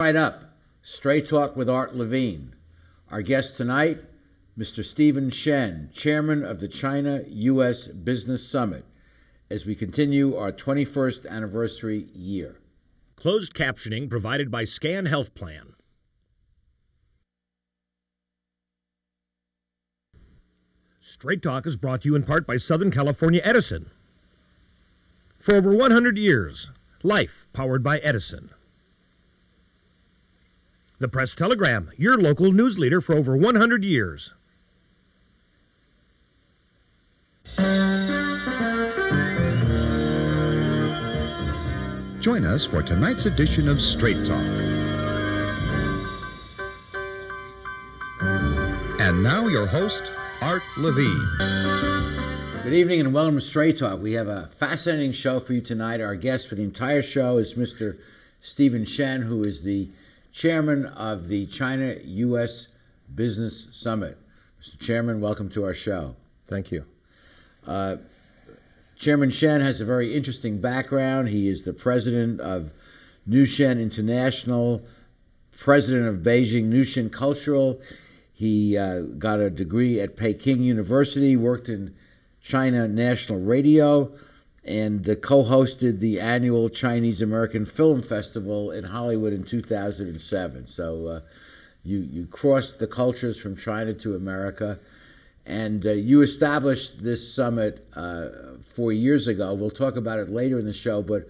Right up, Straight Talk with Art Levine. Our guest tonight, Mr. Steven Shen, Chairman of the China U.S. Business Summit, as we continue our 21st anniversary year. Closed captioning provided by Scan Health Plan. Straight Talk is brought to you in part by Southern California Edison. For over 100 years, life powered by Edison. The Press Telegram, your local news leader for over 100 years. Join us for tonight's edition of Straight Talk. And now, your host, Art Levine. Good evening and welcome to Straight Talk. We have a fascinating show for you tonight. Our guest for the entire show is Mr. Steven Shen, who is the chairman of the China U.S. Business Summit. Mr. Chairman, welcome to our show. Thank you. Uh, Chairman Shen has a very interesting background. He is the president of Nushen International, president of Beijing Nushen Cultural. He uh, got a degree at Peking University, worked in China National Radio, and co hosted the annual Chinese American Film Festival in Hollywood in 2007. So uh, you, you crossed the cultures from China to America. And uh, you established this summit uh, four years ago. We'll talk about it later in the show, but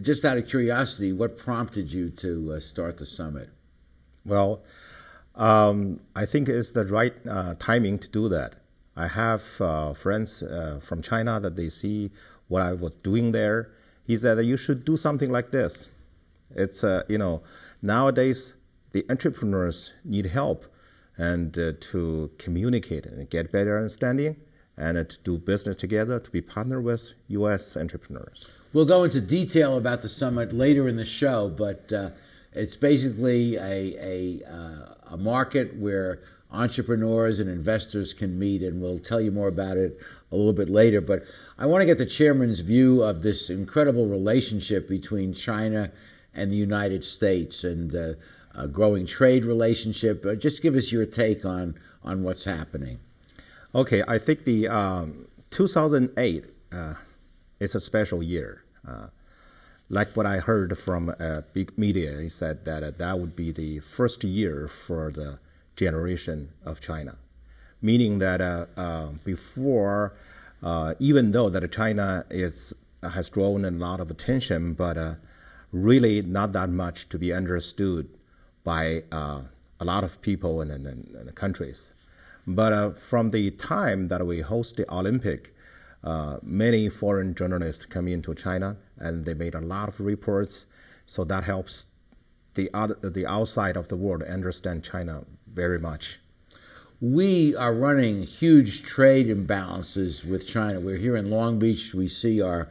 just out of curiosity, what prompted you to uh, start the summit? Well, um, I think it's the right uh, timing to do that. I have uh, friends from China that they see what I was doing there. He said that you should do something like this. It's you know nowadays the entrepreneurs need help and uh, to communicate and get better understanding and uh, to do business together to be partner with U.S. entrepreneurs. We'll go into detail about the summit later in the show, but uh, it's basically a, a, uh, a, market where entrepreneurs and investors can meet, and we'll tell you more about it a little bit later. But I want to get the chairman's view of this incredible relationship between China and the United States and uh, a growing trade relationship. Uh, just give us your take on on what's happening. Okay, I think the um, 2008 uh, is a special year. Uh, like what I heard from uh, big media, he said that uh, that would be the first year for the generation of China, meaning that uh, before, even though that China is has drawn a lot of attention, but really not that much to be understood by uh, a lot of people and, and, countries. But uh, from the time that we host the Olympic, uh, many foreign journalists come into China and they made a lot of reports. So that helps the other, the outside of the world understand China very much. We are running huge trade imbalances with China. We're here in Long Beach. We see our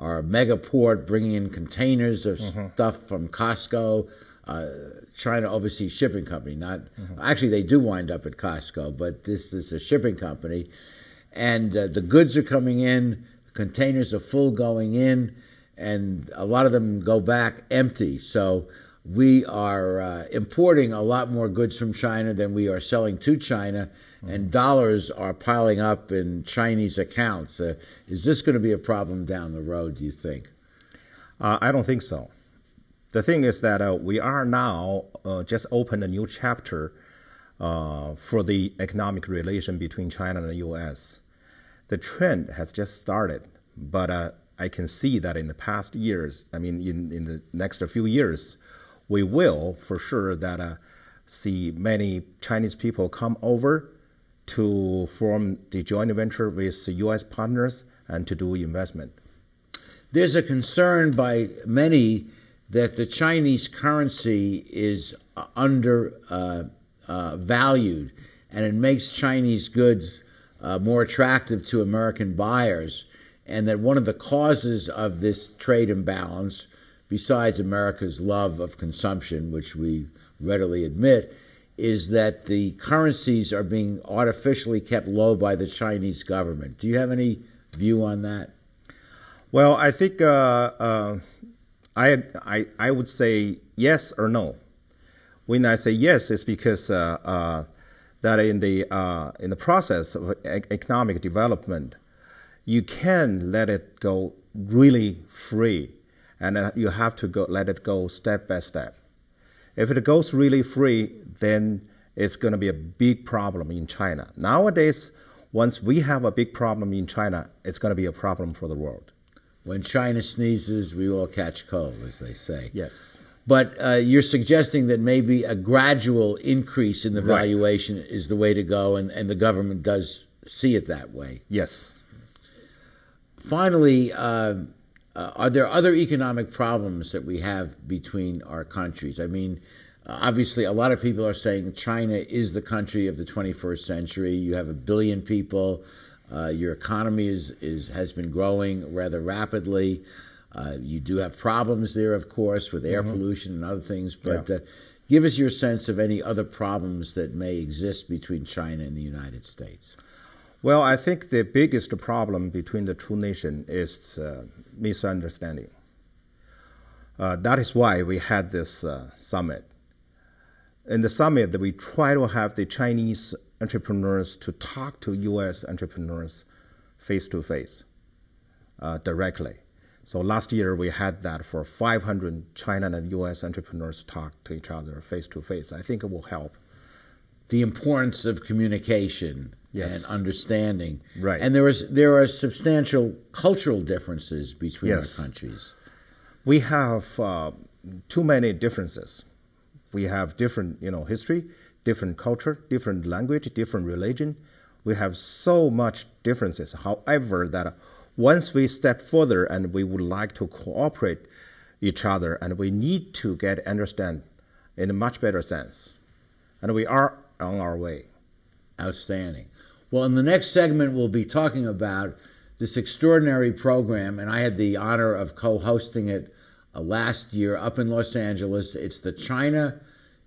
our mega port bringing in containers of mm-hmm. stuff from Costco uh, China Overseas Shipping Company. Not mm-hmm. actually, they do wind up at Costco, but this is a shipping company, and uh, the goods are coming in. Containers are full going in, and a lot of them go back empty. So we are uh, importing a lot more goods from China than we are selling to China, mm-hmm. and dollars are piling up in Chinese accounts. Uh, is this going to be a problem down the road? Do you think? Uh, I don't think so the thing is that uh, we are now uh, just opened a new chapter uh, for the economic relation between China and the U.S. The trend has just started, but uh, I can see that in the past years, I mean, in, in the next few years, we will for sure that uh, see many Chinese people come over to form the joint venture with U.S. partners and to do investment. There's a concern by many that the Chinese currency is undervalued, uh, uh, and it makes Chinese goods uh, more attractive to American buyers, and that one of the causes of this trade imbalance, besides America's love of consumption, which we readily admit, is that the currencies are being artificially kept low by the Chinese government. Do you have any view on that? Well, I think uh, uh, I, I, I would say yes or no. When I say yes, it's because uh, uh, that in the uh, in the process of economic development, you can let it go really free, and uh, you have to go let it go step by step. If it goes really free, then it's going to be a big problem in China. Nowadays, once we have a big problem in China, it's going to be a problem for the world. When China sneezes, we all catch cold, as they say. Yes. But uh, you're suggesting that maybe a gradual increase in the Right. valuation is the way to go, and, and the government does see it that way. Yes. Finally, uh, uh, are there other economic problems that we have between our countries? I mean, uh, obviously, a lot of people are saying China is the country of the 21st century. You have a billion people. Uh, your economy is, is has been growing rather rapidly. Uh, you do have problems there, of course, with air pollution and other things. But Yeah. uh, give us your sense of any other problems that may exist between China and the United States. Well, I think the biggest problem between the two nations is uh, misunderstanding. Uh, that is why we had this uh, summit. In the summit, we try to have the Chinese entrepreneurs to talk to U.S. entrepreneurs face to face, directly. So last year we had that for 500 China and U.S. entrepreneurs talk to each other face to face. I think it will help. the importance of communication Yes. and understanding. Right. And there is there are substantial cultural differences between Yes. our countries. we have uh, too many differences. We have different, you know, history, different culture, different language, different religion. We have so much differences. However, that once we step further and we would like to cooperate each other, and we need to get understand in a much better sense, and we are on our way. Outstanding. Well, in the next segment, we'll be talking about this extraordinary program, and I had the honor of co-hosting it uh, last year up in Los Angeles. It's the China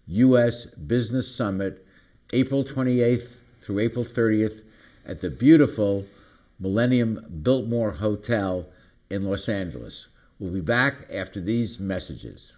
U.S. Business Summit, April 28th through April 30th at the beautiful Millennium Biltmore Hotel in Los Angeles. We'll be back after these messages.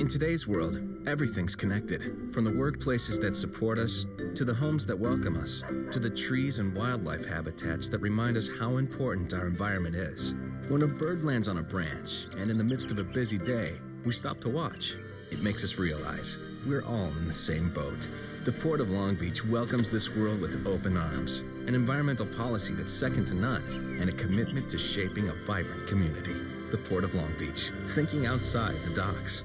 In today's world, everything's connected. From the workplaces that support us, to the homes that welcome us, to the trees and wildlife habitats that remind us how important our environment is. When a bird lands on a branch, and in the midst of a busy day, we stop to watch, it makes us realize we're all in the same boat. The Port of Long Beach welcomes this world with open arms, an environmental policy that's second to none, and a commitment to shaping a vibrant community. The Port of Long Beach, thinking outside the docks.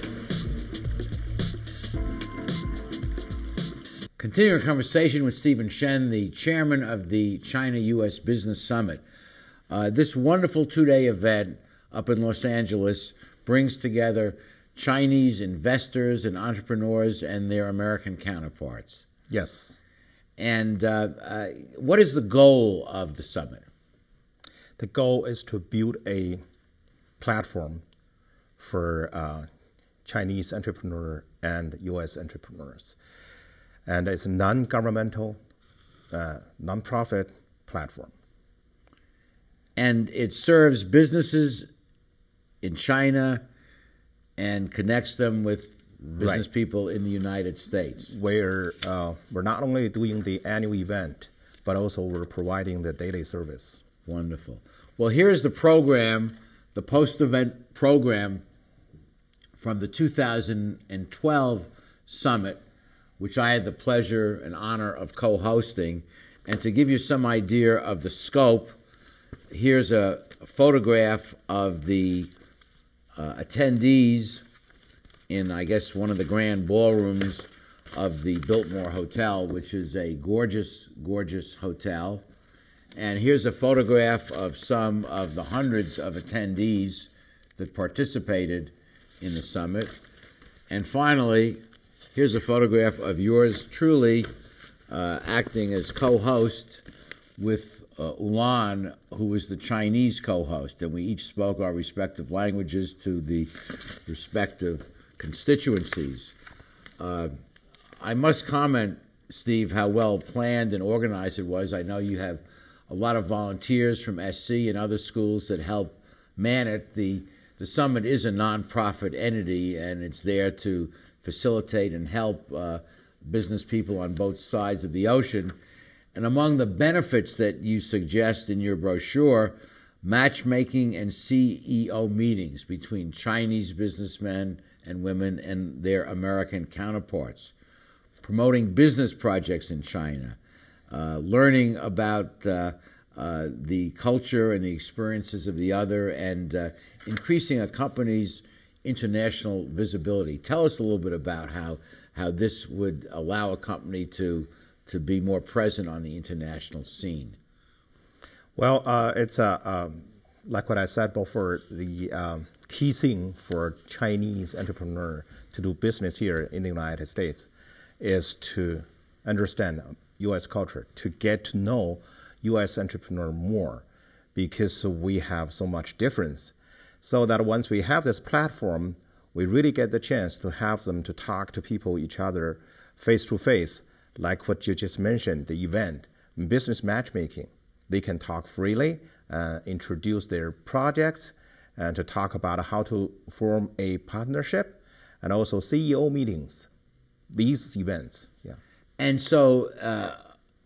Continuing our conversation with Steven Shen, the chairman of the China U.S. Business Summit. Uh, this wonderful two day event up in Los Angeles brings together Chinese investors and entrepreneurs and their American counterparts. Yes. And uh, uh, what is the goal of the summit? the goal is to build a platform for uh, Chinese entrepreneurs and U.S. entrepreneurs, and it's a non-governmental, uh, non-profit platform. And it serves businesses in China and connects them with business Right. people in the United States. where uh, we're not only doing the annual event, but also we're providing the daily service. Wonderful. Well, here's the program, the post event program from the 2012 summit, which I had the pleasure and honor of co hosting. And to give you some idea of the scope, here's a photograph of the uh, attendees in, I guess, one of the grand ballrooms of the Biltmore Hotel, which is a gorgeous, gorgeous hotel. And here's a photograph of some of the hundreds of attendees that participated in the summit. And finally, here's a photograph of yours truly uh, acting as co host with uh, Ulan, who was the Chinese co host. And we each spoke our respective languages to the respective constituencies. Uh, I must comment, Steve, how well planned and organized it was. I know you have a lot of volunteers from SC and other schools that help man it. The the summit is a nonprofit entity, and it's there to facilitate and help uh, business people on both sides of the ocean. And among the benefits that you suggest in your brochure, matchmaking and CEO meetings between Chinese businessmen and women and their American counterparts, promoting business projects in China, uh, learning about uh, uh, the culture and the experiences of the other, and uh, increasing a company's international visibility. Tell us a little bit about how how this would allow a company to to be more present on the international scene. Well, uh, it's uh, um, like what I said before. The um, key thing for Chinese entrepreneur to do business here in the United States is to understand U.S. culture, to get to know U.S. entrepreneur more, because we have so much difference. So that once we have this platform, we really get the chance to have them to talk to people, each other, face to face, like what you just mentioned, the event, business matchmaking. They can talk freely, uh, introduce their projects, and to talk about how to form a partnership, and also CEO meetings. These events, yeah. And so uh,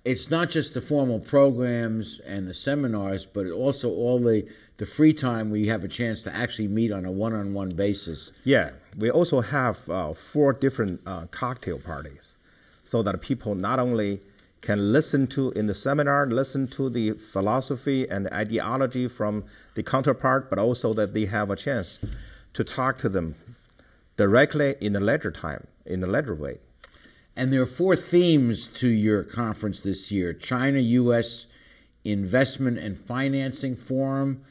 it's not just the formal programs and the seminars, but also all the, the free time we have a chance to actually meet on a one on one basis. Yeah, we also have uh, four different uh, cocktail parties, so that people not only can listen to in the seminar, listen to the philosophy and ideology from the counterpart, but also that they have a chance to talk to them directly in the leisure time, in a leisure way. And there are four themes to your conference this year China U.S. Investment and Financing Forum,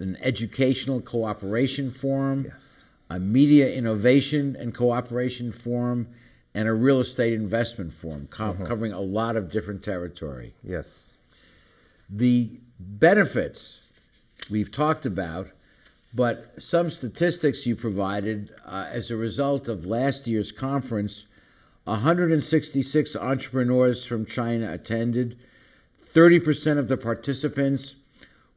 an Educational Cooperation Forum, Yes. a Media Innovation and Cooperation Forum, and a Real Estate Investment Forum, co- covering a lot of different territory. Yes. The benefits we've talked about, but some statistics you provided uh, as a result of last year's conference 166 entrepreneurs from China attended. 30% of the participants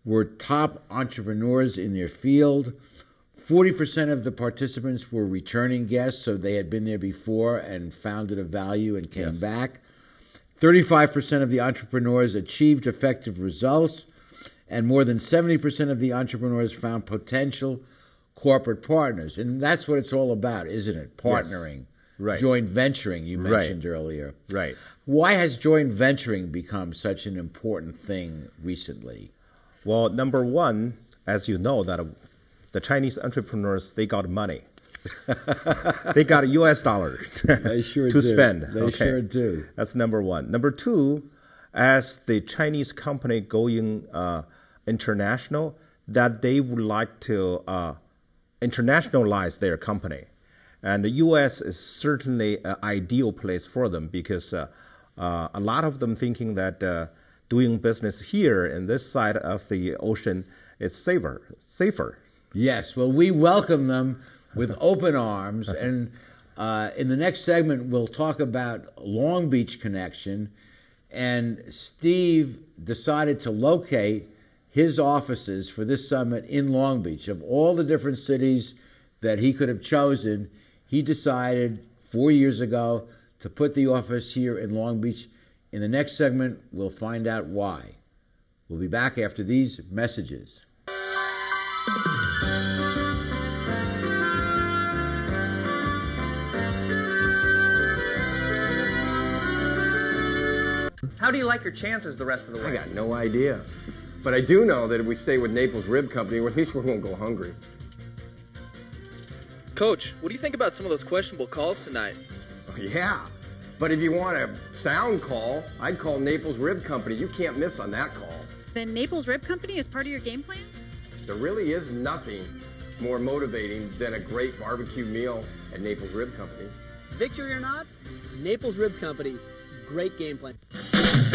were top entrepreneurs in their field. 40% of the participants were returning guests, so they had been there before and found it of value and came Yes. back. 35% of the entrepreneurs achieved effective results, and more than 70% of the entrepreneurs found potential corporate partners. And that's what it's all about, isn't it? Partnering, Right. joint venturing, you Right. mentioned earlier. Right. Why has joint venturing become such an important thing recently? Well, number one, as you know, that uh, the Chinese entrepreneurs they got money. they got U.S. dollar They sure to do. spend. They Okay. sure do. That's number one. Number two, as the Chinese company going uh, international, that they would like to uh, internationalize their company, and the U.S. is certainly an ideal place for them because uh, uh, a lot of them thinking that uh, doing business here in this side of the ocean is safer. Safer. Yes. Well, we welcome them with open arms. And uh, in the next segment, we'll talk about Long Beach Connection. And Steve decided to locate his offices for this summit in Long Beach. Of all the different cities that he could have chosen, he decided four years ago to put the office here in Long Beach. In the next segment, we'll find out why. We'll be back after these messages. How do you like your chances the rest of the way? I got no idea. But I do know that if we stay with Naples Rib Company, at least we won't go hungry. Coach, what do you think about some of those questionable calls tonight? Oh, yeah. But if you want a sound call, I'd call Naples Rib Company. You can't miss on that call. Then Naples Rib Company is part of your game plan? There really is nothing more motivating than a great barbecue meal at Naples Rib Company. Victory or not, Naples Rib Company, great game plan.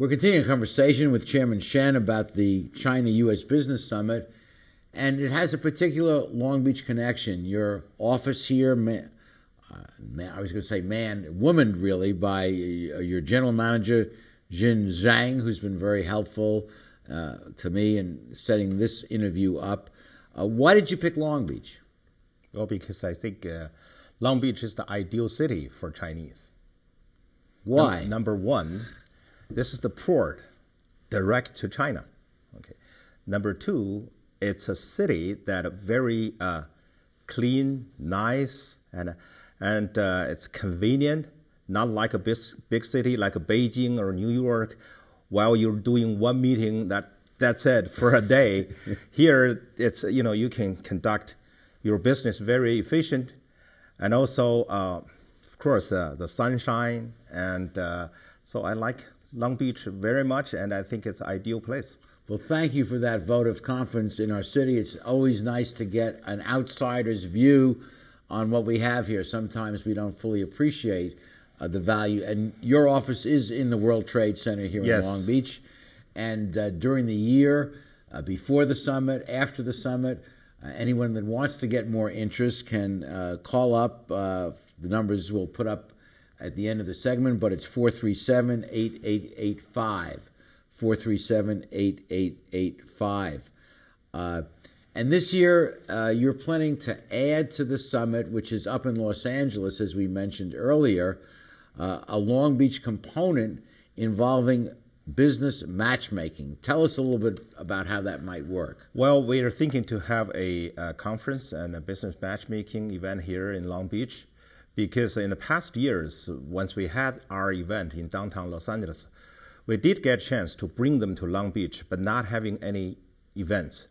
We're continuing a conversation with Chairman Shen about the China U.S. Business Summit, and it has a particular Long Beach connection. Your office here, man, uh, man I was going to say man, woman, really, by uh, your general manager, Jin Zhang, who's been very helpful uh, to me in setting this interview up. Uh, why did you pick Long Beach? Well, because I think uh, Long Beach is the ideal city for Chinese. Why? Num- number one, this is the port direct to China. Okay. Number two, it's a city that very uh, clean, nice, and and uh, it's convenient. Not like a big, big city like Beijing or New York. While you're doing one meeting, that that's it for a day. Here, it's you know you can conduct your business very efficient, and also, uh, of course, uh, the sunshine, and uh, so I like Long Beach very much, and I think it's an ideal place. Well, thank you for that vote of confidence in our city. It's always nice to get an outsider's view on what we have here. Sometimes we don't fully appreciate uh, the value. And your office is in the World Trade Center here yes. in Long Beach. And uh, during the year, uh, before the summit, after the summit, uh, anyone that wants to get more interest can uh, call up. Uh, the numbers we'll put up at the end of the segment, but it's 437 8885. 437 8885. Uh, and this year, uh, you're planning to add to the summit, which is up in Los Angeles, as we mentioned earlier, uh, a Long Beach component involving business matchmaking. Tell us a little bit about how that might work. Well, we are thinking to have a, a conference and a business matchmaking event here in Long Beach because in the past years, once we had our event in downtown Los Angeles, we did get a chance to bring them to Long Beach, but not having any events.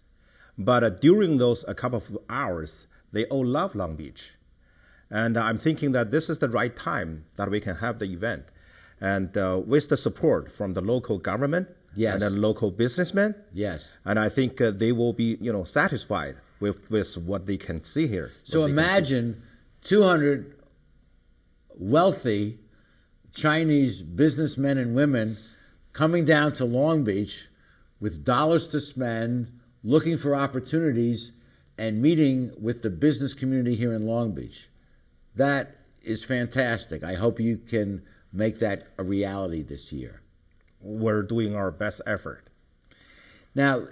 But uh, during those a couple of hours, they all love Long Beach. And I'm thinking that this is the right time that we can have the event. And uh, with the support from the local government Yes. and the local businessmen. Yes. And I think uh, they will be, you know, satisfied with, with what they can see here. So what they can do. imagine 200 wealthy Chinese businessmen and women coming down to Long Beach with dollars to spend, looking for opportunities, and meeting with the business community here in Long Beach. That is fantastic. I hope you can make that a reality this year. We're doing our best effort. Now,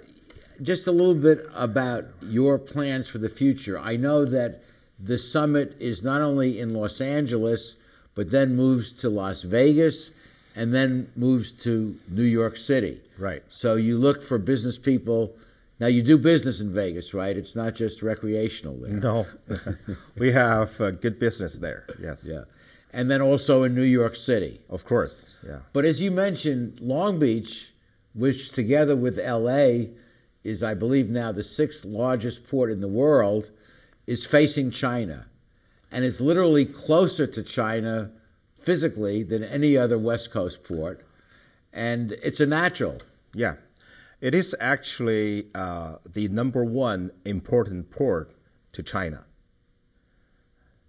just a little bit about your plans for the future. I know that the summit is not only in Los Angeles, but then moves to Las Vegas and then moves to New York City. Right. So you look for business people. Now, you do business in Vegas, right? It's not just recreational there. No, we have uh, good business there. Yes. Yeah. And then also in New York City. Of course. Yeah. But as you mentioned, Long Beach, which together with LA is, I believe, now the sixth largest port in the world, is facing China. And is literally closer to China physically than any other West Coast port. And it's a natural. Yeah. It is actually uh, the number one important port to China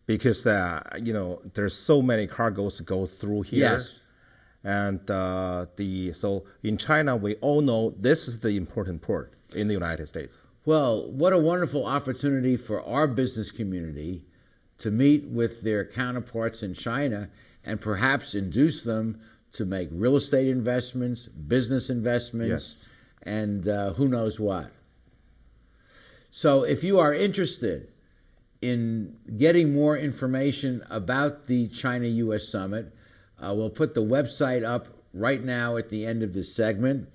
because uh, you know there's so many cargoes go through here. Yes. And uh, the so in China we all know this is the important port in the United States. Well, what a wonderful opportunity for our business community to meet with their counterparts in China and perhaps induce them to make real estate investments, business investments, Yes. and uh, who knows what. So, if you are interested in getting more information about the China US Summit, uh, we'll put the website up right now at the end of this segment.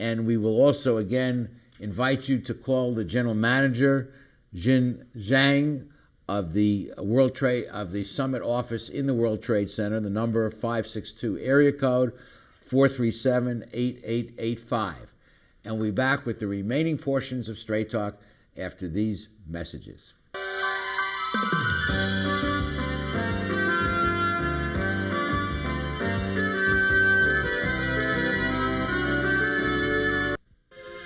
And we will also, again, invite you to call the general manager, Jin Zhang, of the World Trade of the Summit office in the World Trade Center. The number 562 area code 437 8885. And we'll be back with the remaining portions of Straight Talk after these messages.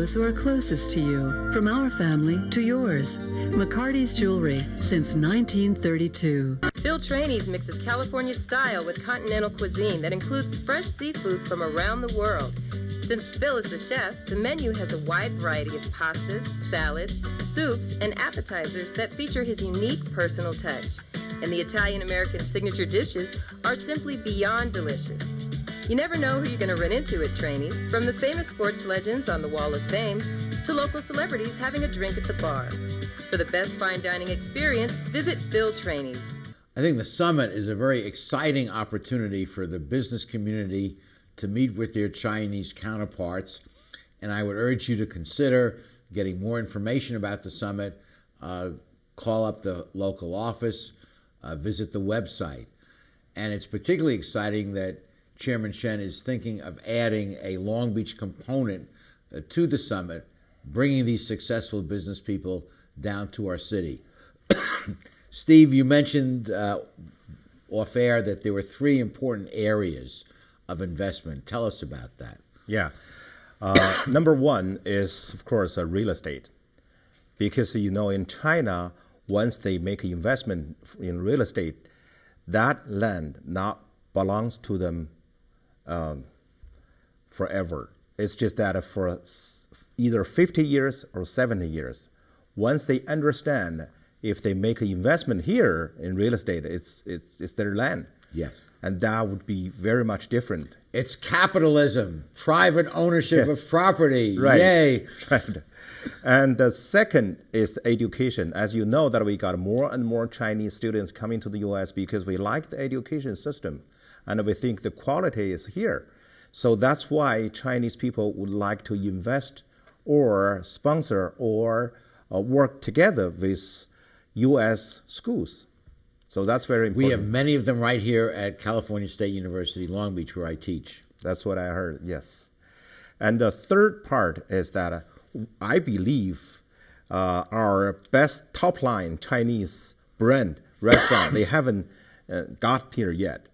Those who are closest to you, from our family to yours. McCarty's Jewelry since 1932. Phil Trani's mixes California style with continental cuisine that includes fresh seafood from around the world. Since Phil is the chef, the menu has a wide variety of pastas, salads, soups, and appetizers that feature his unique personal touch. And the Italian American signature dishes are simply beyond delicious. You never know who you're going to run into at Trani's, from the famous sports legends on the Wall of Fame to local celebrities having a drink at the bar. For the best fine dining experience, visit Phil Trani's. I think the summit is a very exciting opportunity for the business community to meet with their Chinese counterparts. And I would urge you to consider getting more information about the summit. Uh, call up the local office, uh, visit the website. And it's particularly exciting that Chairman Shen is thinking of adding a Long Beach component uh, to the summit, bringing these successful business people down to our city. Steve, you mentioned uh, off air that there were three important areas of investment. Tell us about that. Yeah. Uh, number one is, of course, uh, real estate. Because, you know, in China, once they make an investment in real estate, that land not belongs to them um, forever. It's just that for either 50 years or 70 years, once they understand if they make an investment here in real estate, it's, it's, it's their land. Yes. And that would be very much different. It's capitalism, private ownership Yes. of property. Right. Yay. Right. And the second is education. As you know, that we got more and more Chinese students coming to the U.S. because we like the education system, and we think the quality is here. So that's why Chinese people would like to invest or sponsor or uh, work together with U.S. schools. So that's very important. We have many of them right here at California State University, Long Beach, where I teach. That's what I heard, yes. And the third part is that uh, I believe uh, our best top line Chinese brand restaurant, they haven't uh, got here yet.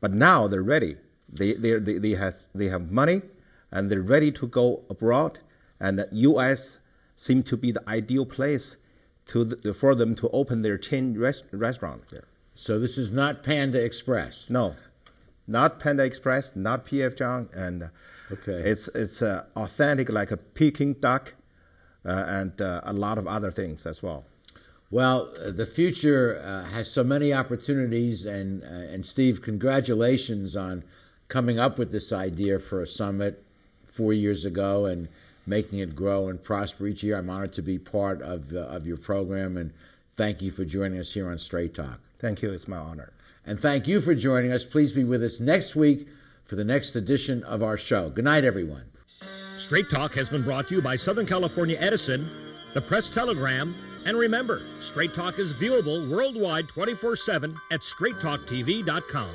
But now they're ready. They, they, they, they, has, they have money and they're ready to go abroad. And the U.S. seem to be the ideal place to the, for them to open their chain rest, restaurant there. So this is not Panda Express. No, not Panda Express, not PF Chang, and uh, Okay. it's it's uh, authentic like a Peking duck, uh, and uh, a lot of other things as well. Well, uh, the future uh, has so many opportunities, and uh, and Steve, congratulations on coming up with this idea for a summit four years ago and making it grow and prosper each year. I'm honored to be part of uh, of your program, and thank you for joining us here on Straight Talk. Thank you. It's my honor. And thank you for joining us. Please be with us next week for the next edition of our show. Good night, everyone. Straight Talk has been brought to you by Southern California Edison, the Press Telegram, and remember, Straight Talk is viewable worldwide 24 7 at straighttalktv.com.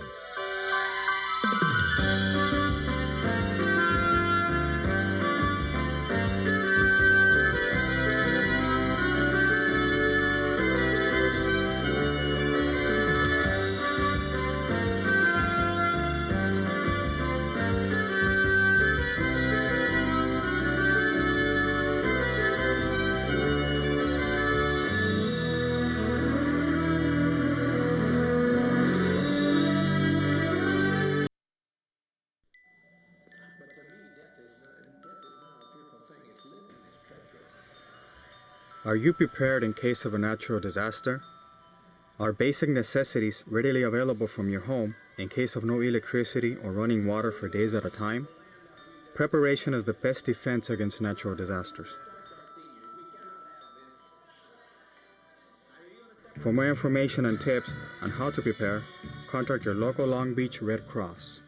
Are you prepared in case of a natural disaster? Are basic necessities readily available from your home in case of no electricity or running water for days at a time? Preparation is the best defense against natural disasters. For more information and tips on how to prepare, contact your local Long Beach Red Cross.